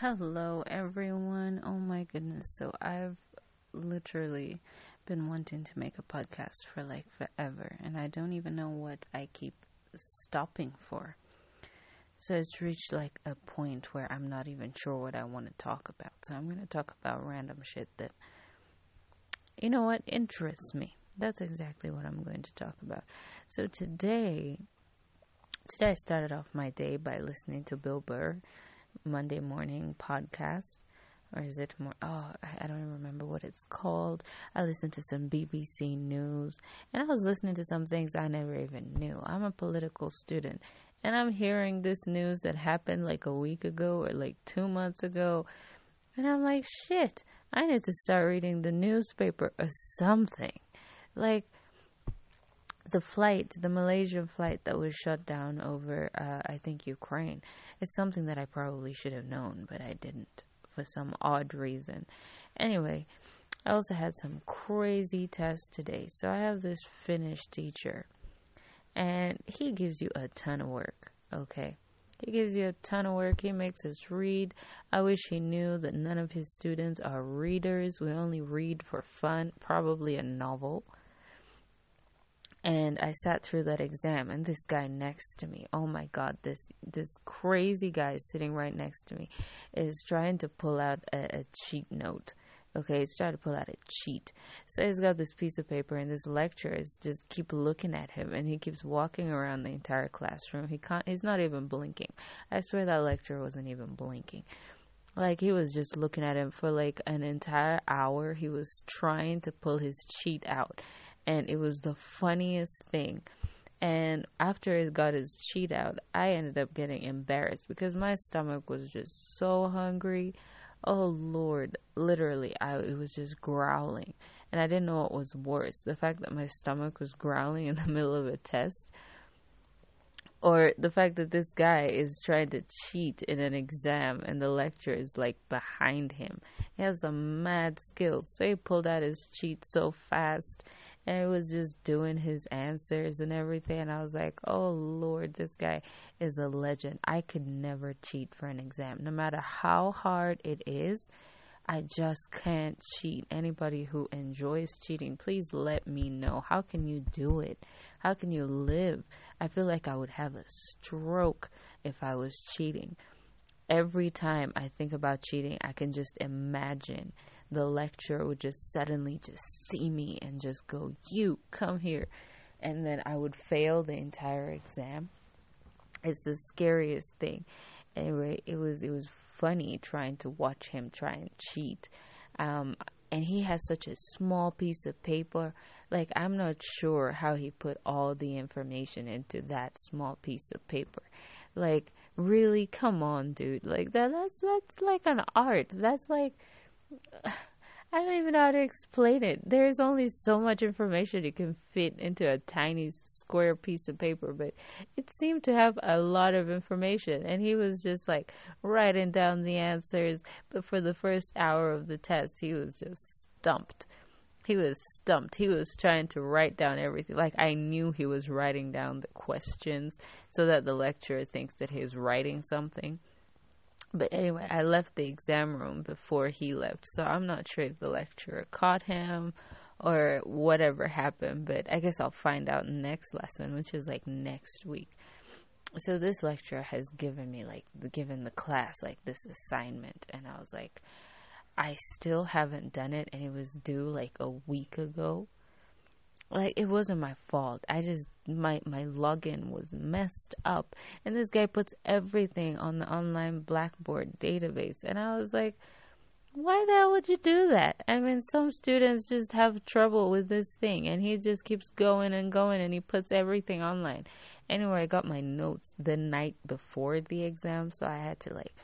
Hello, everyone. Oh my goodness. So, I've literally been wanting to make a podcast for like forever, and I don't even know what I keep stopping for. So, it's reached like a point where I'm not even sure what I want to talk about. So, I'm going to talk about random shit that, you know what, interests me. That's exactly what I'm going to talk about. So, today, today I started off my day by listening to Bill Burr Monday morning podcast. Or is it more? Oh, I don't even remember what it's called. I listened to some BBC News and I was listening to some things I never even knew. I'm a political student and I'm hearing this news that happened like a week ago or like two months ago. And I'm like, shit, I need to start reading the newspaper or something. Like, the flight, the Malaysian flight that was shut down over, uh, I think, Ukraine, it's something that I probably should have known, but I didn't for some odd reason. Anyway, I also had some crazy tests today. So I have this Finnish teacher, and he gives you a ton of work, okay? He gives you a ton of work. He makes us read. I wish he knew that none of his students are readers. We only read for fun, probably a novel and I sat through that exam and this guy next to me oh my god this this crazy guy sitting right next to me is trying to pull out a, a cheat note okay? He's trying to pull out a cheat. So he's got this piece of paper and this lecturer is just keep looking at him and he keeps walking around the entire classroom. He can't he's not even blinking. I swear that lecturer wasn't even blinking. Like he was just looking at him for like an entire hour. He was trying to pull his cheat out and it was the funniest thing. And after it got his cheat out, I ended up getting embarrassed because my stomach was just so hungry. Oh Lord, literally, I it was just growling, and I didn't know what was worse: the fact that my stomach was growling in the middle of a test, or the fact that this guy is trying to cheat in an exam and the lecturer is like behind him. He has some mad skills, so he pulled out his cheat so fast and it was just doing his answers and everything. And I was like, oh Lord, this guy is a legend. I could never cheat for an exam, no matter how hard it is. I just can't cheat. Anybody who enjoys cheating, please let me know. How can you do it? How can you live? I feel like I would have a stroke if I was cheating. Every time I think about cheating, I can just imagine the lecturer would just suddenly just see me and just go, "You come here," and then I would fail the entire exam. It's the scariest thing. Anyway, it was it was funny trying to watch him try and cheat. Um, and he has such a small piece of paper. Like I'm not sure how he put all the information into that small piece of paper. Like really, come on, dude. Like that. That's that's like an art. That's like I don't even know how to explain it. There's only so much information you can fit into a tiny square piece of paper, but it seemed to have a lot of information. And he was just like writing down the answers. But for the first hour of the test, he was just stumped. He was stumped. He was trying to write down everything. Like I knew he was writing down the questions so that the lecturer thinks that he's writing something but anyway, I left the exam room before he left, so I'm not sure if the lecturer caught him or whatever happened, but I guess I'll find out next lesson, which is like next week. So this lecturer has given me like given the class like this assignment and I was like I still haven't done it and it was due like a week ago like it wasn't my fault. I just my my login was messed up, and this guy puts everything on the online Blackboard database, and I was like, why the hell would you do that? I mean, some students just have trouble with this thing, and he just keeps going and going, and he puts everything online. Anyway, I got my notes the night before the exam, so I had to like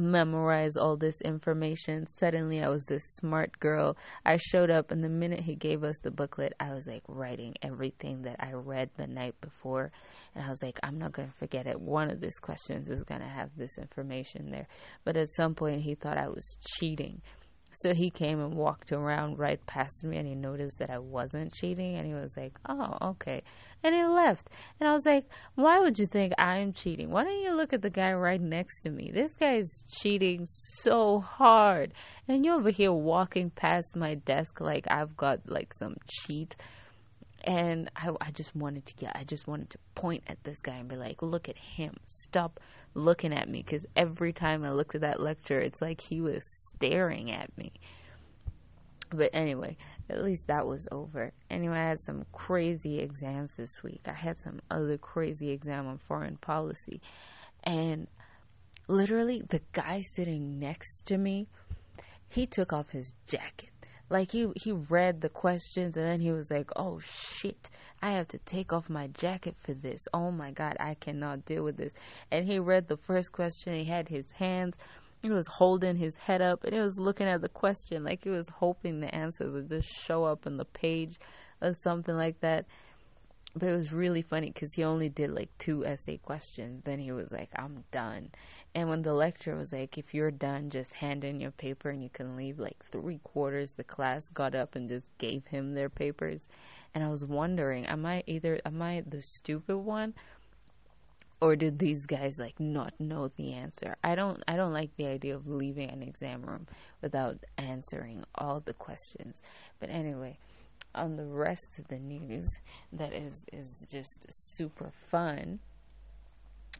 memorize all this information. Suddenly, I was this smart girl. I showed up, and the minute he gave us the booklet, I was like writing everything that I read the night before. And I was like, I'm not going to forget it. One of these questions is going to have this information there. But at some point, he thought I was cheating. So he came and walked around right past me and he noticed that I wasn't cheating and he was like, Oh, okay. And he left. And I was like, Why would you think I'm cheating? Why don't you look at the guy right next to me? This guy's cheating so hard. And you're over here walking past my desk like I've got like some cheat. And I, I just wanted to get, I just wanted to point at this guy and be like, Look at him. Stop looking at me because every time I looked at that lecture, it's like he was staring at me. But anyway, at least that was over. Anyway, I had some crazy exams this week. I had some other crazy exam on foreign policy. And literally, the guy sitting next to me, he took off his jacket. Like he he read the questions and then he was like, "Oh shit. I have to take off my jacket for this. Oh my God, I cannot deal with this. And he read the first question. He had his hands, he was holding his head up, and he was looking at the question like he was hoping the answers would just show up on the page or something like that. But it was really funny because he only did like two essay questions. Then he was like, I'm done. And when the lecturer was like, if you're done, just hand in your paper and you can leave, like three quarters the class got up and just gave him their papers and I was wondering, am I either am I the stupid one or did these guys like not know the answer? I don't I don't like the idea of leaving an exam room without answering all the questions. But anyway, on the rest of the news that is is just super fun.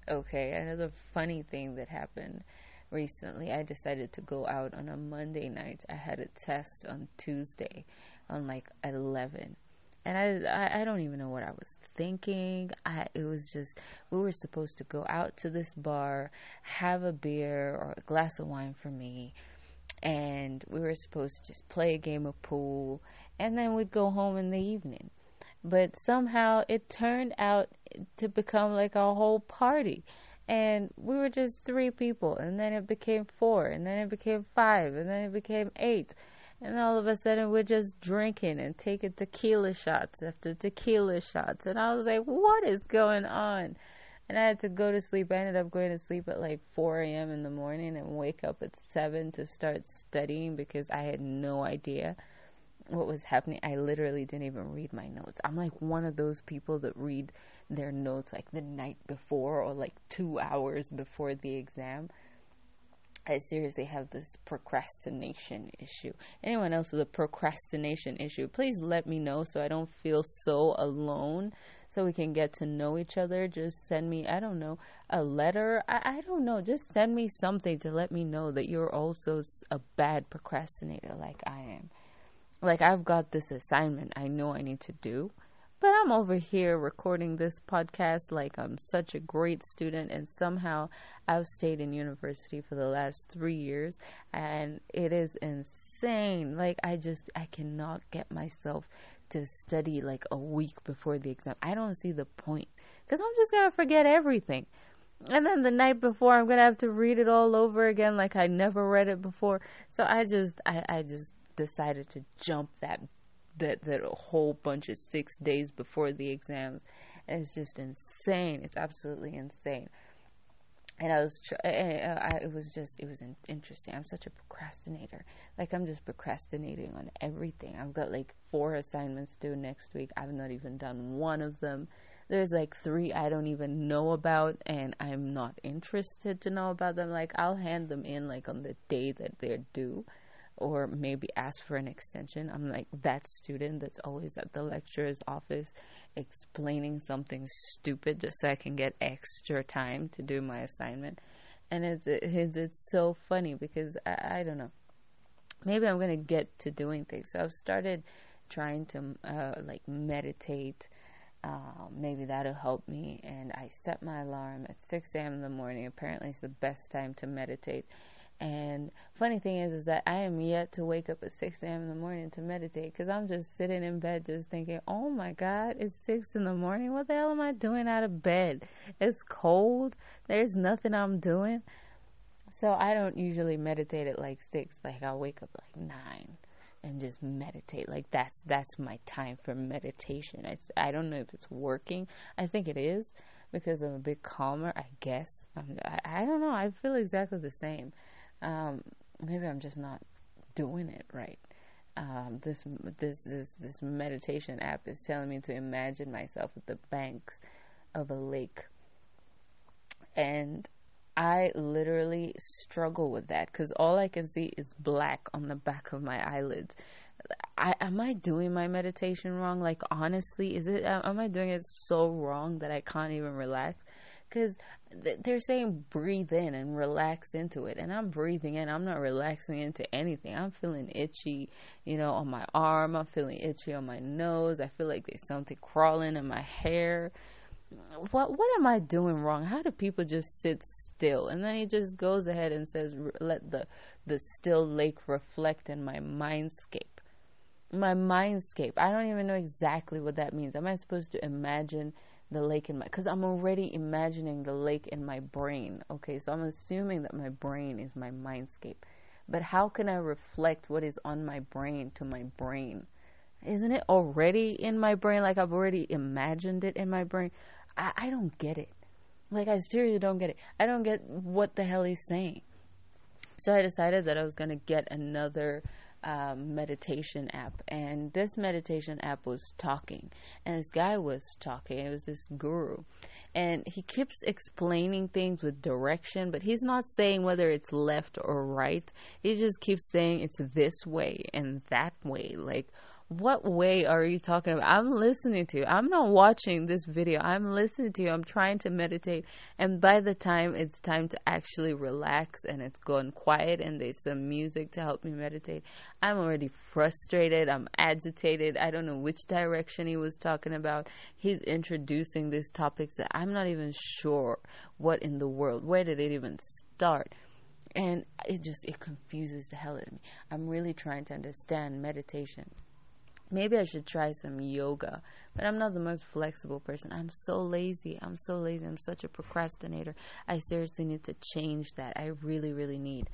Okay, another funny thing that happened recently. I decided to go out on a Monday night. I had a test on Tuesday on like 11 and I, I, don't even know what I was thinking. I it was just we were supposed to go out to this bar, have a beer or a glass of wine for me, and we were supposed to just play a game of pool, and then we'd go home in the evening. But somehow it turned out to become like a whole party. And we were just three people, and then it became four, and then it became five, and then it became eight and all of a sudden, we're just drinking and taking tequila shots after tequila shots. And I was like, what is going on? And I had to go to sleep. I ended up going to sleep at like 4 a.m. in the morning and wake up at 7 to start studying because I had no idea what was happening. I literally didn't even read my notes. I'm like one of those people that read their notes like the night before or like two hours before the exam. I seriously have this procrastination issue. Anyone else with a procrastination issue, please let me know so I don't feel so alone. So we can get to know each other. Just send me, I don't know, a letter. I, I don't know. Just send me something to let me know that you're also a bad procrastinator like I am. Like, I've got this assignment I know I need to do but I'm over here recording this podcast like I'm such a great student, and somehow I've stayed in university for the last three years, and it is insane. Like, I just, I cannot get myself to study like a week before the exam. I don't see the point because I'm just gonna forget everything. And then the night before, I'm gonna have to read it all over again, like I never read it before. So I just, I, I just decided to jump that that that a whole bunch of six days before the exams. And it's just insane. It's absolutely insane. And I was, tr- I, I, it was just, it was interesting. I'm such a procrastinator. Like I'm just procrastinating on everything. I've got like four assignments due next week. I've not even done one of them. There's like three I don't even know about, and I'm not interested to know about them. Like I'll hand them in like on the day that they're due or maybe ask for an extension. I'm like that student that's always at the lecturer's office explaining something stupid just so I can get extra time to do my assignment. And it's it's, it's so funny because I, I don't know. Maybe I'm gonna get to doing things. So I've started trying to uh, like meditate. Uh, maybe that'll help me. And I set my alarm at 6 a.m. in the morning. Apparently, it's the best time to meditate and funny thing is, is that I am yet to wake up at 6 a.m. in the morning to meditate because I'm just sitting in bed just thinking, oh my God, it's 6 in the morning. What the hell am I doing out of bed? It's cold. There's nothing I'm doing. So I don't usually meditate at like 6. Like I'll wake up like 9 and just meditate. Like that's that's my time for meditation. It's, I don't know if it's working. I think it is because I'm a bit calmer, I guess. I'm, I, I don't know. I feel exactly the same. Um, maybe I'm just not doing it right. Um, this this this this meditation app is telling me to imagine myself at the banks of a lake, and I literally struggle with that because all I can see is black on the back of my eyelids. I, am I doing my meditation wrong? Like honestly, is it? Am I doing it so wrong that I can't even relax? Because they're saying breathe in and relax into it and i'm breathing in i'm not relaxing into anything. I'm feeling itchy you know on my arm i'm feeling itchy on my nose i feel like there's something crawling in my hair. What what am i doing wrong? How do people just sit still? And then he just goes ahead and says let the the still lake reflect in my mindscape. My mindscape. I don't even know exactly what that means. Am i supposed to imagine the lake in my because i'm already imagining the lake in my brain okay? So i'm assuming that my brain is my mindscape. But how can i reflect what is on my brain to my brain? Isn't it already in my brain? Like i've already imagined it in my brain. I, I don't get it. Like i seriously don't get it. I don't get what the hell he's saying. So i decided that i was to get another um, meditation app, and this meditation app was talking, and this guy was talking. It was this guru, and he keeps explaining things with direction, but he's not saying whether it's left or right. He just keeps saying it's this way and that way, like what way are you talking about? I'm listening to you. I'm not watching this video. I'm listening to you. I'm trying to meditate. And by the time it's time to actually relax and it's gone quiet and there's some music to help me meditate, I'm already frustrated. I'm agitated. I don't know which direction he was talking about. He's introducing these topics that I'm not even sure what in the world, where did it even start? And it just, it confuses the hell out of me. I'm really trying to understand meditation maybe I should try some yoga. But I'm not the most flexible person. I'm so lazy. I'm so lazy. I'm such a procrastinator. I seriously need to change that. I really, really need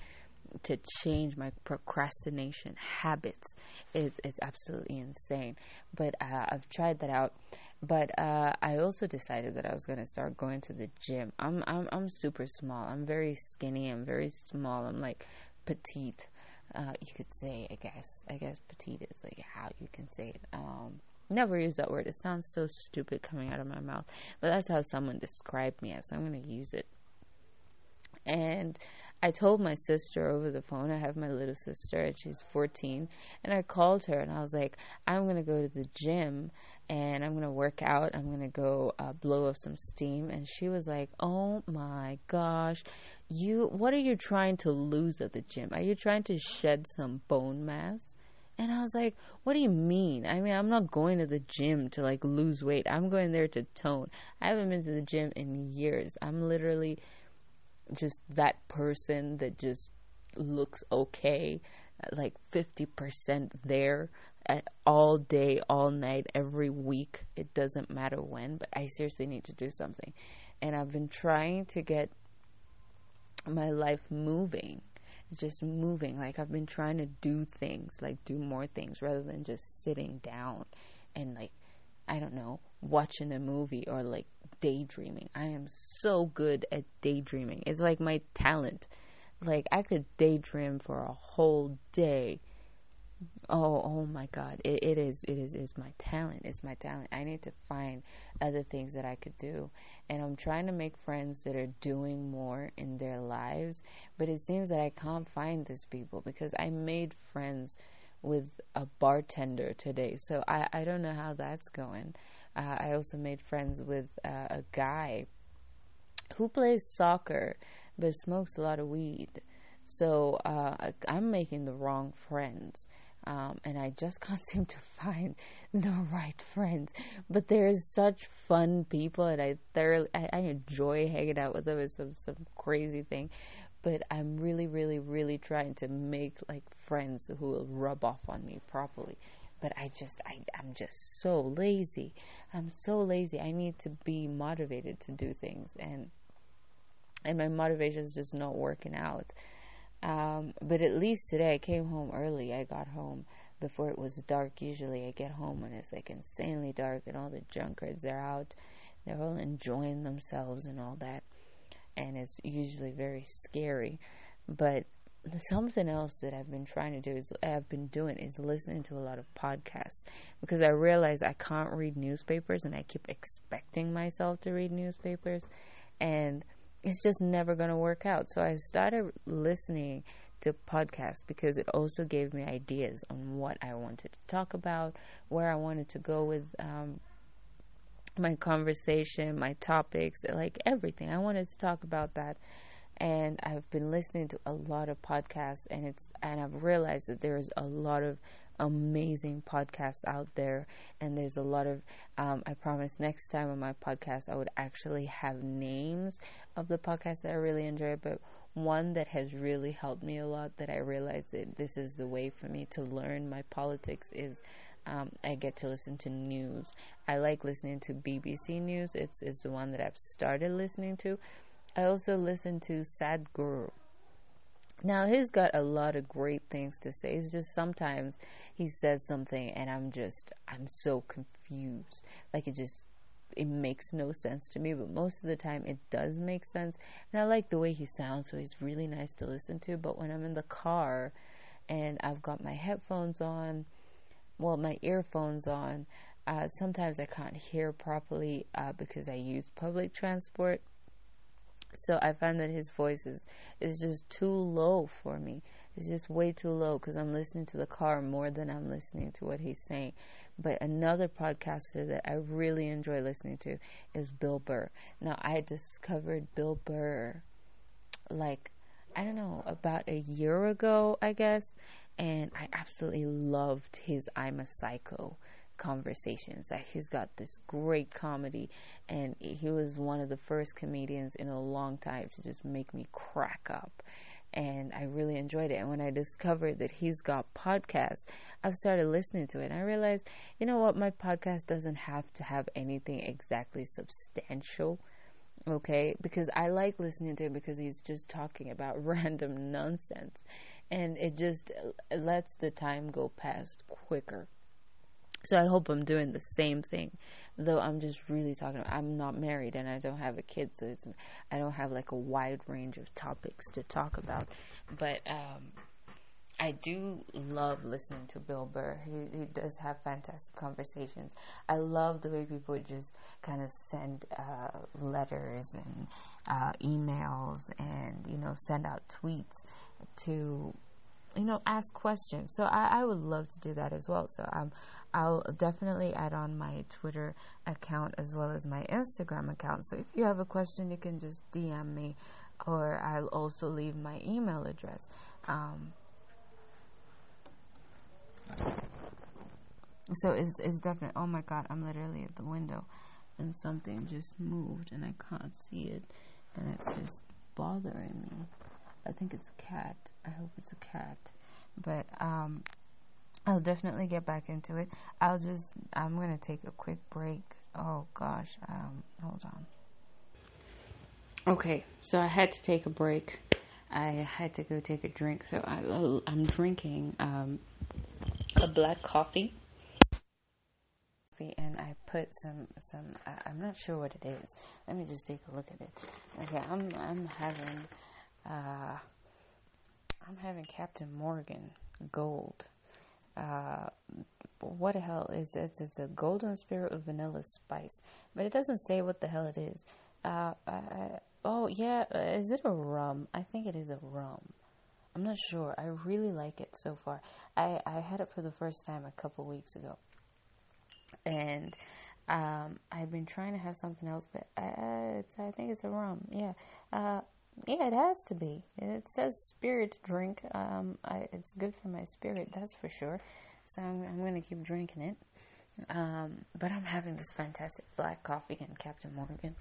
to change my procrastination habits. It's it's absolutely insane. But uh, I've tried that out. But uh, I also decided that I was going to start going to the gym. I'm I'm I'm super small. I'm very skinny. I'm very small. I'm like petite uh, you could say, I guess, I guess petite is like how you can say it. Um, never use that word. It sounds so stupid coming out of my mouth, but that's how someone described me as. So I'm going to use it. And I told my sister over the phone, I have my little sister, and she's 14, and I called her and I was like, I'm going to go to the gym and I'm going to work out. I'm going to go uh, blow off some steam. And she was like, Oh my gosh, you, what are you trying to lose at the gym? Are you trying to shed some bone mass? And I was like, what do you mean? I mean, I'm not going to the gym to like lose weight. I'm going there to tone. I haven't been to the gym in years. I'm literally just that person that just looks okay, like 50% there all day, all night, every week. It doesn't matter when, but I seriously need to do something. And I've been trying to get my life moving. Just moving. Like I've been trying to do things, like do more things rather than just sitting down and like, I don't know, watching a movie or like daydreaming. I am so good at daydreaming. It's like my talent. Like I could daydream for a whole day. Oh, oh my God! It, it is, it is, is my talent. It's my talent. I need to find other things that I could do, and I'm trying to make friends that are doing more in their lives. But it seems that I can't find these people because I made friends with a bartender today, so I I don't know how that's going. Uh, I also made friends with uh, a guy who plays soccer but smokes a lot of weed. So uh, I'm making the wrong friends. Um, and I just can't seem to find the right friends. But there's such fun people, and I thoroughly I, I enjoy hanging out with them. It's some some crazy thing, but I'm really, really, really trying to make like friends who will rub off on me properly but I just I I'm just so lazy. I'm so lazy. I need to be motivated to do things and and my motivation is just not working out. Um, but at least today I came home early. I got home before it was dark. Usually I get home when it's like insanely dark and all the junkards are out. They're all enjoying themselves and all that. And it's usually very scary. But something else that I've been trying to do is I've been doing is listening to a lot of podcasts because I realize I can't read newspapers and I keep expecting myself to read newspapers and it's just never going to work out. So I started listening to podcasts because it also gave me ideas on what I wanted to talk about, where I wanted to go with um, my conversation, my topics, like everything. I wanted to talk about that. And I've been listening to a lot of podcasts and it's and I've realized that there's a lot of amazing podcasts out there and there's a lot of um, i promise next time on my podcast i would actually have names of the podcasts that i really enjoy but one that has really helped me a lot that i realized that this is the way for me to learn my politics is um, I get to listen to news. I like listening to BBC News. It's, it's the one that I've started listening to. I also listen to Sadhguru. Now, he's got a lot of great things to say. It's just sometimes he says something and I'm just, I'm so confused. Like it just, it makes no sense to me, but most of the time it does make sense. And I like the way he sounds, so he's really nice to listen to. But when I'm in the car and I've got my headphones on, well, my earphones on. Uh, sometimes I can't hear properly uh, because I use public transport. So I find that his voice is, is just too low for me. It's just way too low because I'm listening to the car more than I'm listening to what he's saying. But another podcaster that I really enjoy listening to is Bill Burr. Now, I discovered Bill Burr like, I don't know, about a year ago, I guess and I absolutely loved his I'm a Psycho conversations. Like he's got this great comedy, and he was one of the first comedians in a long time to just make me crack up. And I really enjoyed it. And when I discovered that he's got podcasts, I've started listening to it. And I realized, you know what, my podcast doesn't have to have anything exactly substantial okay because i like listening to it because he's just talking about random nonsense and it just lets the time go past quicker. So I hope I'm doing the same thing, though I'm just really talking. About, I'm not married and I don't have a kid, so it's I don't have like a wide range of topics to talk about. But um, I do love listening to Bill Burr. He, he does have fantastic conversations. I love the way people just kind of send uh, letters and uh, emails and you know send out tweets to you know ask questions so I, I would love to do that as well so um, i'll definitely add on my twitter account as well as my instagram account so if you have a question you can just dm me or i'll also leave my email address um, so it's, it's definitely oh my god i'm literally at the window and something just moved and i can't see it and it's just bothering me I think it's a cat. I hope it's a cat. But um, I'll definitely get back into it. I'll just, I'm going to take a quick break. Oh gosh, um, hold on. Okay, so I had to take a break. I had to go take a drink. So I, I'm drinking um, a black coffee. And I put some some. I, I'm not sure what it is. Let me just take a look at it. Okay, I'm I'm having uh, I'm having Captain Morgan Gold. Uh, what the hell is it? It's a golden spirit with vanilla spice, but it doesn't say what the hell it is. Uh, oh yeah, uh, is it a rum? I think it is a rum. I'm not sure. I really like it so far. I, I had it for the first time a couple weeks ago, and um, I've been trying to have something else, but uh, it's I think it's a rum. Yeah. Uh, yeah, it has to be. It says spirit drink. Um, I, it's good for my spirit, that's for sure. So I'm, I'm going to keep drinking it. Um, but I'm having this fantastic black coffee and Captain Morgan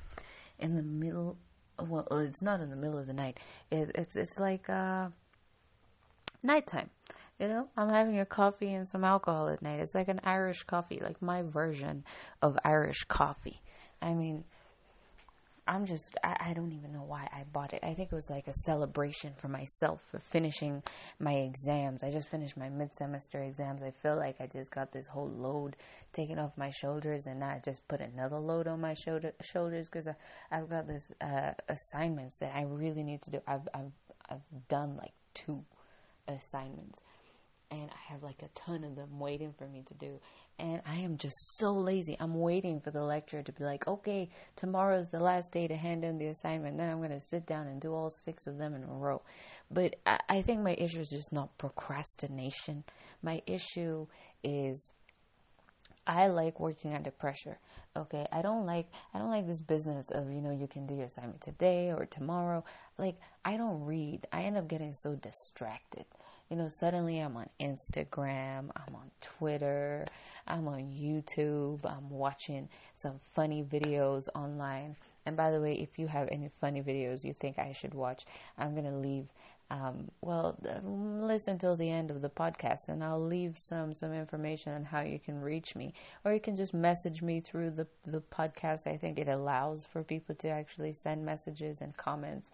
in the middle. Well, it's not in the middle of the night. It, it's it's like uh, nighttime. You know, I'm having a coffee and some alcohol at night. It's like an Irish coffee, like my version of Irish coffee. I mean, I'm just, I, I, don't even know why I bought it. I think it was like a celebration for myself for finishing my exams. I just finished my mid semester exams. I feel like I just got this whole load taken off my shoulders and I just put another load on my shoulder, shoulders because I've got this uh, assignments that I really need to do. I've, I've, I've done like two assignments and I have like a ton of them waiting for me to do. And I am just so lazy. I'm waiting for the lecturer to be like, okay, tomorrow's the last day to hand in the assignment. Then I'm going to sit down and do all six of them in a row. But I, I think my issue is just not procrastination. My issue is I like working under pressure. Okay, I don't like I don't like this business of you know you can do your assignment today or tomorrow. Like I don't read. I end up getting so distracted you know, suddenly I'm on Instagram, I'm on Twitter, I'm on YouTube, I'm watching some funny videos online. And by the way, if you have any funny videos you think I should watch, I'm going to leave um, well, listen till the end of the podcast, and I'll leave some some information on how you can reach me, or you can just message me through the the podcast. I think it allows for people to actually send messages and comments.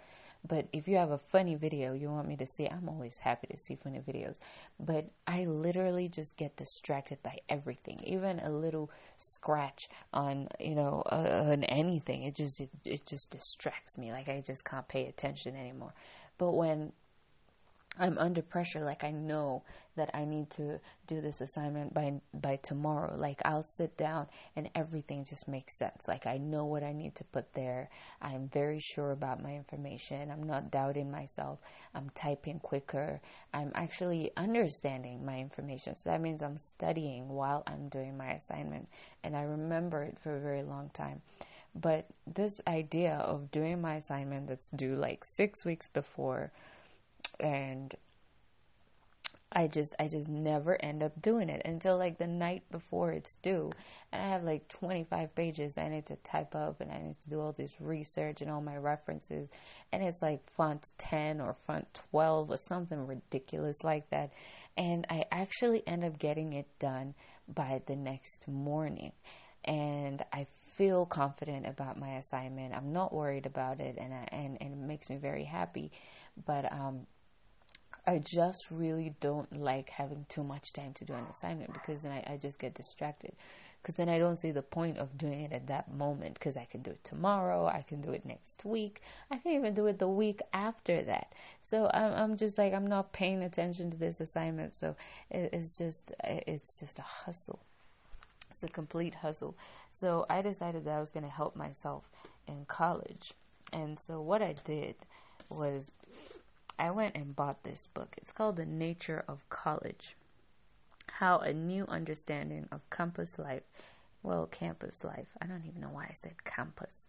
But if you have a funny video you want me to see, I'm always happy to see funny videos. But I literally just get distracted by everything, even a little scratch on you know uh, on anything. It just it, it just distracts me. Like I just can't pay attention anymore. But when I'm under pressure. Like I know that I need to do this assignment by by tomorrow. Like I'll sit down and everything just makes sense. Like I know what I need to put there. I'm very sure about my information. I'm not doubting myself. I'm typing quicker. I'm actually understanding my information. So that means I'm studying while I'm doing my assignment. And I remember it for a very long time. But this idea of doing my assignment that's due like 6 weeks before and I just I just never end up doing it until like the night before it's due. And I have like 25 pages I need to type up and I need to do all this research and all my references and it's like font 10 or font 12 or something ridiculous like that. And I actually end up getting it done by the next morning. And I feel confident about my assignment. I'm not worried about it and I, and, and it makes me very happy. But um I just really don't like having too much time to do an assignment because then I, I just get distracted. Because then I don't see the point of doing it at that moment because I can do it tomorrow, I can do it next week, I can even do it the week after that. So I'm, I'm just like, I'm not paying attention to this assignment. So it, it's just, it's just a hustle. It's a complete hustle. So I decided that I was going to help myself in college. And so what I did was I went and bought this book. It's called The Nature of College How a New Understanding of Campus Life, well, campus life. I don't even know why I said campus.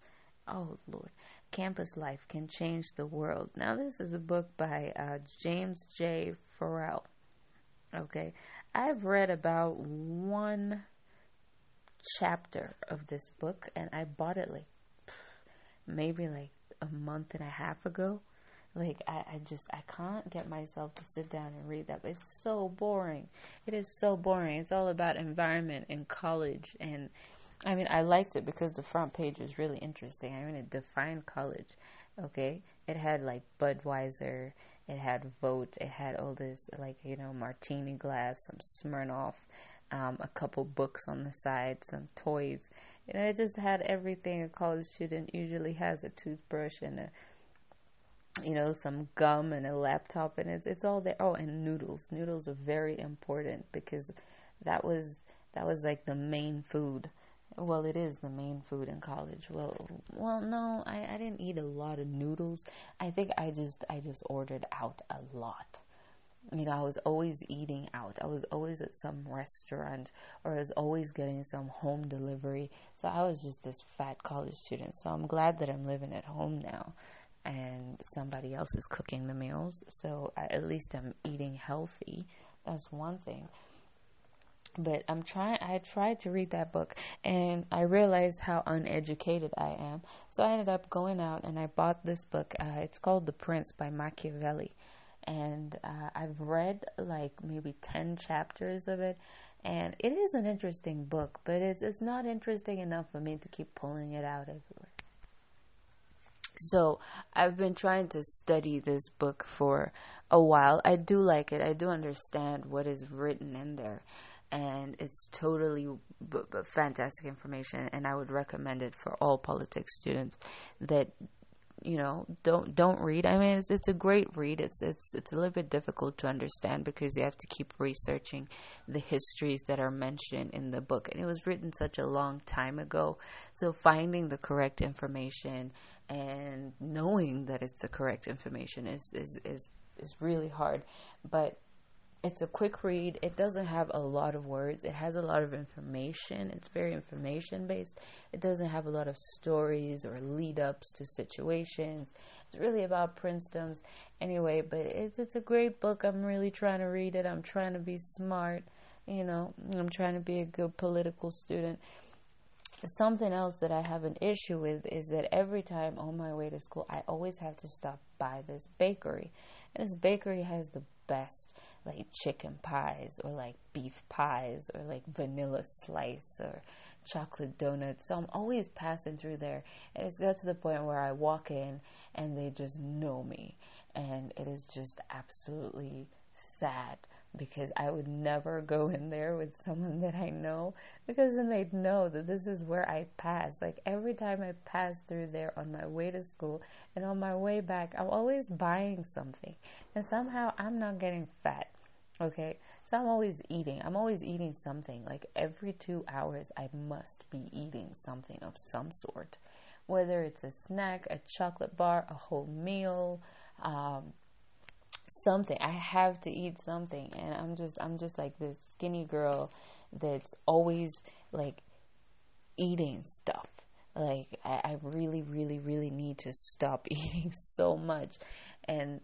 Oh, Lord. Campus Life Can Change the World. Now, this is a book by uh, James J. Farrell. Okay. I've read about one chapter of this book and I bought it like maybe like a month and a half ago. Like I, I just I can't get myself to sit down and read that. But it's so boring. It is so boring. It's all about environment in college and I mean I liked it because the front page was really interesting. I mean it defined college. Okay. It had like Budweiser, it had Vote, it had all this like, you know, martini glass, some Smirnoff, um, a couple books on the side, some toys. And it just had everything a college student usually has a toothbrush and a you know, some gum and a laptop, and it's it's all there. Oh, and noodles. Noodles are very important because that was that was like the main food. Well, it is the main food in college. Well, well, no, I, I didn't eat a lot of noodles. I think I just I just ordered out a lot. You know, I was always eating out. I was always at some restaurant or I was always getting some home delivery. So I was just this fat college student. So I'm glad that I'm living at home now and somebody else is cooking the meals. So at least I'm eating healthy. That's one thing. But I'm trying, I tried to read that book and I realized how uneducated I am. So I ended up going out and I bought this book. Uh, it's called The Prince by Machiavelli. And uh, I've read like maybe 10 chapters of it. And it is an interesting book, but it's, it's not interesting enough for me to keep pulling it out everywhere. So I've been trying to study this book for a while. I do like it. I do understand what is written in there. And it's totally b- b- fantastic information. And I would recommend it for all politics students that you know, don't don't read. I mean, it's it's a great read. It's it's it's a little bit difficult to understand because you have to keep researching the histories that are mentioned in the book, and it was written such a long time ago. So finding the correct information and knowing that it's the correct information is is is is really hard, but it's a quick read. It doesn't have a lot of words. It has a lot of information. It's very information based. It doesn't have a lot of stories or lead ups to situations. It's really about princedoms anyway, but it's it's a great book. I'm really trying to read it. I'm trying to be smart, you know. I'm trying to be a good political student. Something else that I have an issue with is that every time on my way to school, I always have to stop by this bakery. And this bakery has the best like chicken pies or like beef pies or like vanilla slice or chocolate donuts. So I'm always passing through there. And it's got to the point where I walk in and they just know me. And it is just absolutely sad because I would never go in there with someone that I know because then they'd know that this is where I pass. Like every time I pass through there on my way to school and on my way back, I'm always buying something. And somehow I'm not getting fat. Okay? So I'm always eating. I'm always eating something. Like every two hours, I must be eating something of some sort. Whether it's a snack, a chocolate bar, a whole meal, um, something. I have to eat something, and I'm just I'm just like this skinny girl that's always like eating stuff. Like I, I really, really, really need to stop eating so much, and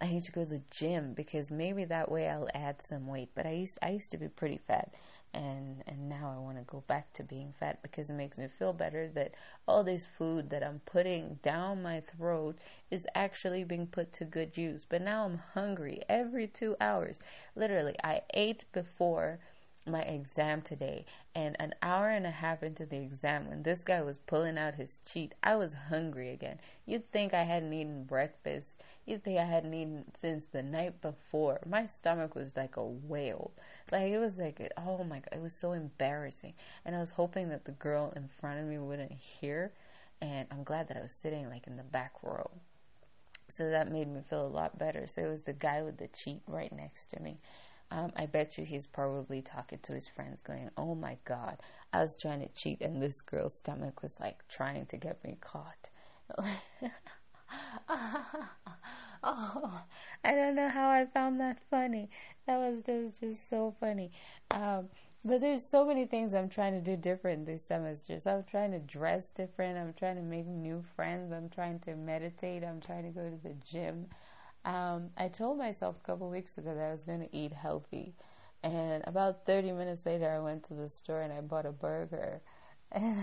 I need to go to the gym because maybe that way I'll add some weight. But I used I used to be pretty fat, and and now I want to go back to being fat because it makes me feel better that all this food that I'm putting down my throat is actually being put to good use. But now I'm hungry every 2 hours. Literally, I ate before my exam today and an hour and a half into the exam when this guy was pulling out his cheat i was hungry again you'd think i hadn't eaten breakfast you'd think i hadn't eaten since the night before my stomach was like a whale like it was like, oh my god, it was so embarrassing. And I was hoping that the girl in front of me wouldn't hear. And I'm glad that I was sitting like in the back row. So that made me feel a lot better. So it was the guy with the cheat right next to me. Um, I bet you he's probably talking to his friends, going, "Oh my God, I was trying to cheat, and this girl's stomach was like trying to get me caught." oh, I don't know how I found that funny. That was just, just so funny. Um, but there's so many things I'm trying to do different this semester. So I'm trying to dress different. I'm trying to make new friends. I'm trying to meditate. I'm trying to go to the gym. Um, I told myself a couple weeks ago that I was going to eat healthy. And about 30 minutes later, I went to the store and I bought a burger. And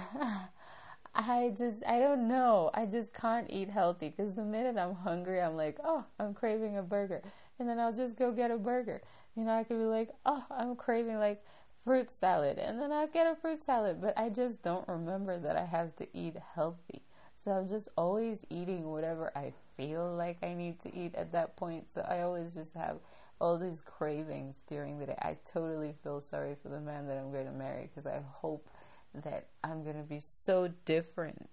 I just, I don't know. I just can't eat healthy because the minute I'm hungry, I'm like, oh, I'm craving a burger. And then I'll just go get a burger. You know, I could be like, oh, I'm craving like fruit salad. And then I'll get a fruit salad. But I just don't remember that I have to eat healthy. So I'm just always eating whatever I feel like I need to eat at that point. So I always just have all these cravings during the day. I totally feel sorry for the man that I'm going to marry because I hope that I'm going to be so different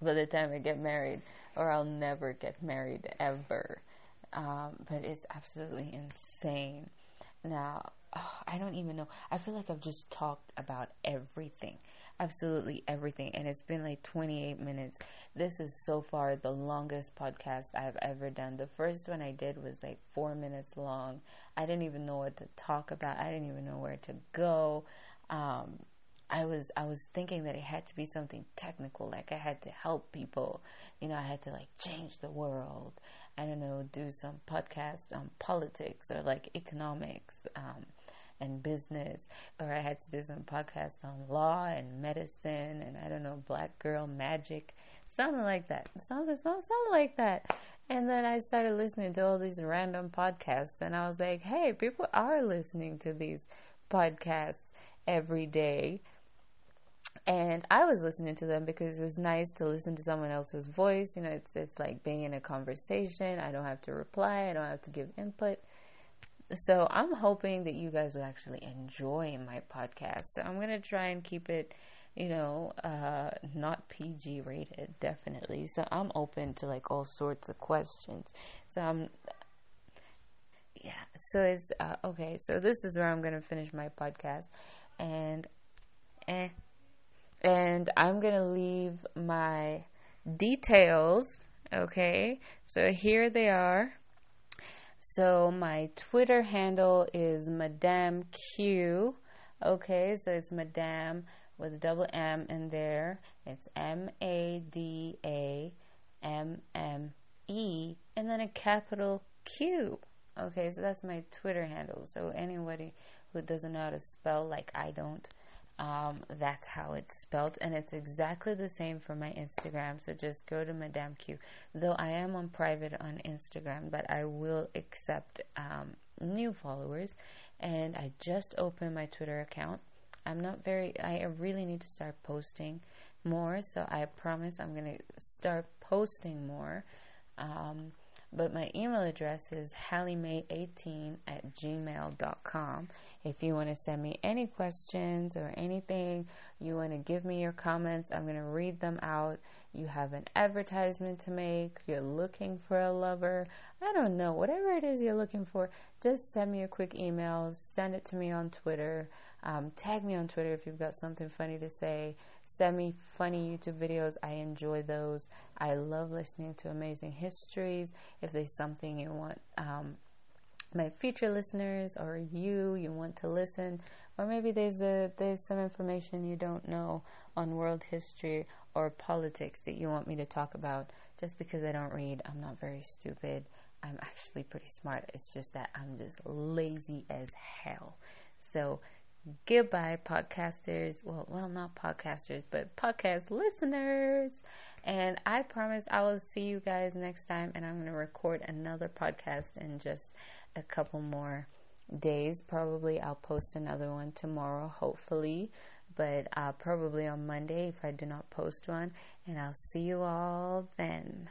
by the time I get married, or I'll never get married ever. Um, but it's absolutely insane. Now, oh, I don't even know. I feel like I've just talked about everything, absolutely everything, and it's been like 28 minutes. This is so far the longest podcast I've ever done. The first one I did was like four minutes long. I didn't even know what to talk about, I didn't even know where to go. Um, I was I was thinking that it had to be something technical, like I had to help people, you know, I had to like change the world. I don't know, do some podcast on politics or like economics um, and business, or I had to do some podcast on law and medicine and I don't know, black girl magic, something like that, something something, something like that. And then I started listening to all these random podcasts, and I was like, hey, people are listening to these podcasts every day and I was listening to them because it was nice to listen to someone else's voice. You know, it's it's like being in a conversation. I don't have to reply. I don't have to give input. So I'm hoping that you guys will actually enjoy my podcast. So I'm gonna try and keep it you know, uh, not PG rated, definitely. So I'm open to like all sorts of questions. So I'm, yeah. So it's uh, okay. So this is where I'm gonna finish my podcast, and, eh, and I'm gonna leave my details. Okay. So here they are. So my Twitter handle is Madamme Q. Okay, so it's Madame with a double M in there. It's M A D A M M E and then a capital Q. Okay, so that's my Twitter handle. So anybody who doesn't know how to spell like I don't, um, that's how it's spelled, and it's exactly the same for my Instagram. So just go to Madamme Q. Though I am on private on Instagram, but I will accept um, new followers. And I just opened my Twitter account. I'm not very. I really need to start posting more. So I promise I'm gonna start posting more. Um, but my email address is halliemay18 at gmail.com. If you want to send me any questions or anything, you want to give me your comments, I'm going to read them out. You have an advertisement to make, you're looking for a lover, I don't know, whatever it is you're looking for, just send me a quick email, send it to me on Twitter. Um, tag me on Twitter if you've got something funny to say. Send me funny YouTube videos. I enjoy those. I love listening to amazing histories. If there's something you want um, my future listeners or you you want to listen, or maybe there's a there's some information you don't know on world history or politics that you want me to talk about. Just because I don't read, I'm not very stupid. I'm actually pretty smart. It's just that I'm just lazy as hell. So Goodbye, podcasters. Well, well, not podcasters, but podcast listeners. And I promise I will see you guys next time. And I'm going to record another podcast in just a couple more days. Probably I'll post another one tomorrow, hopefully. But uh, probably on Monday if I do not post one. And I'll see you all then.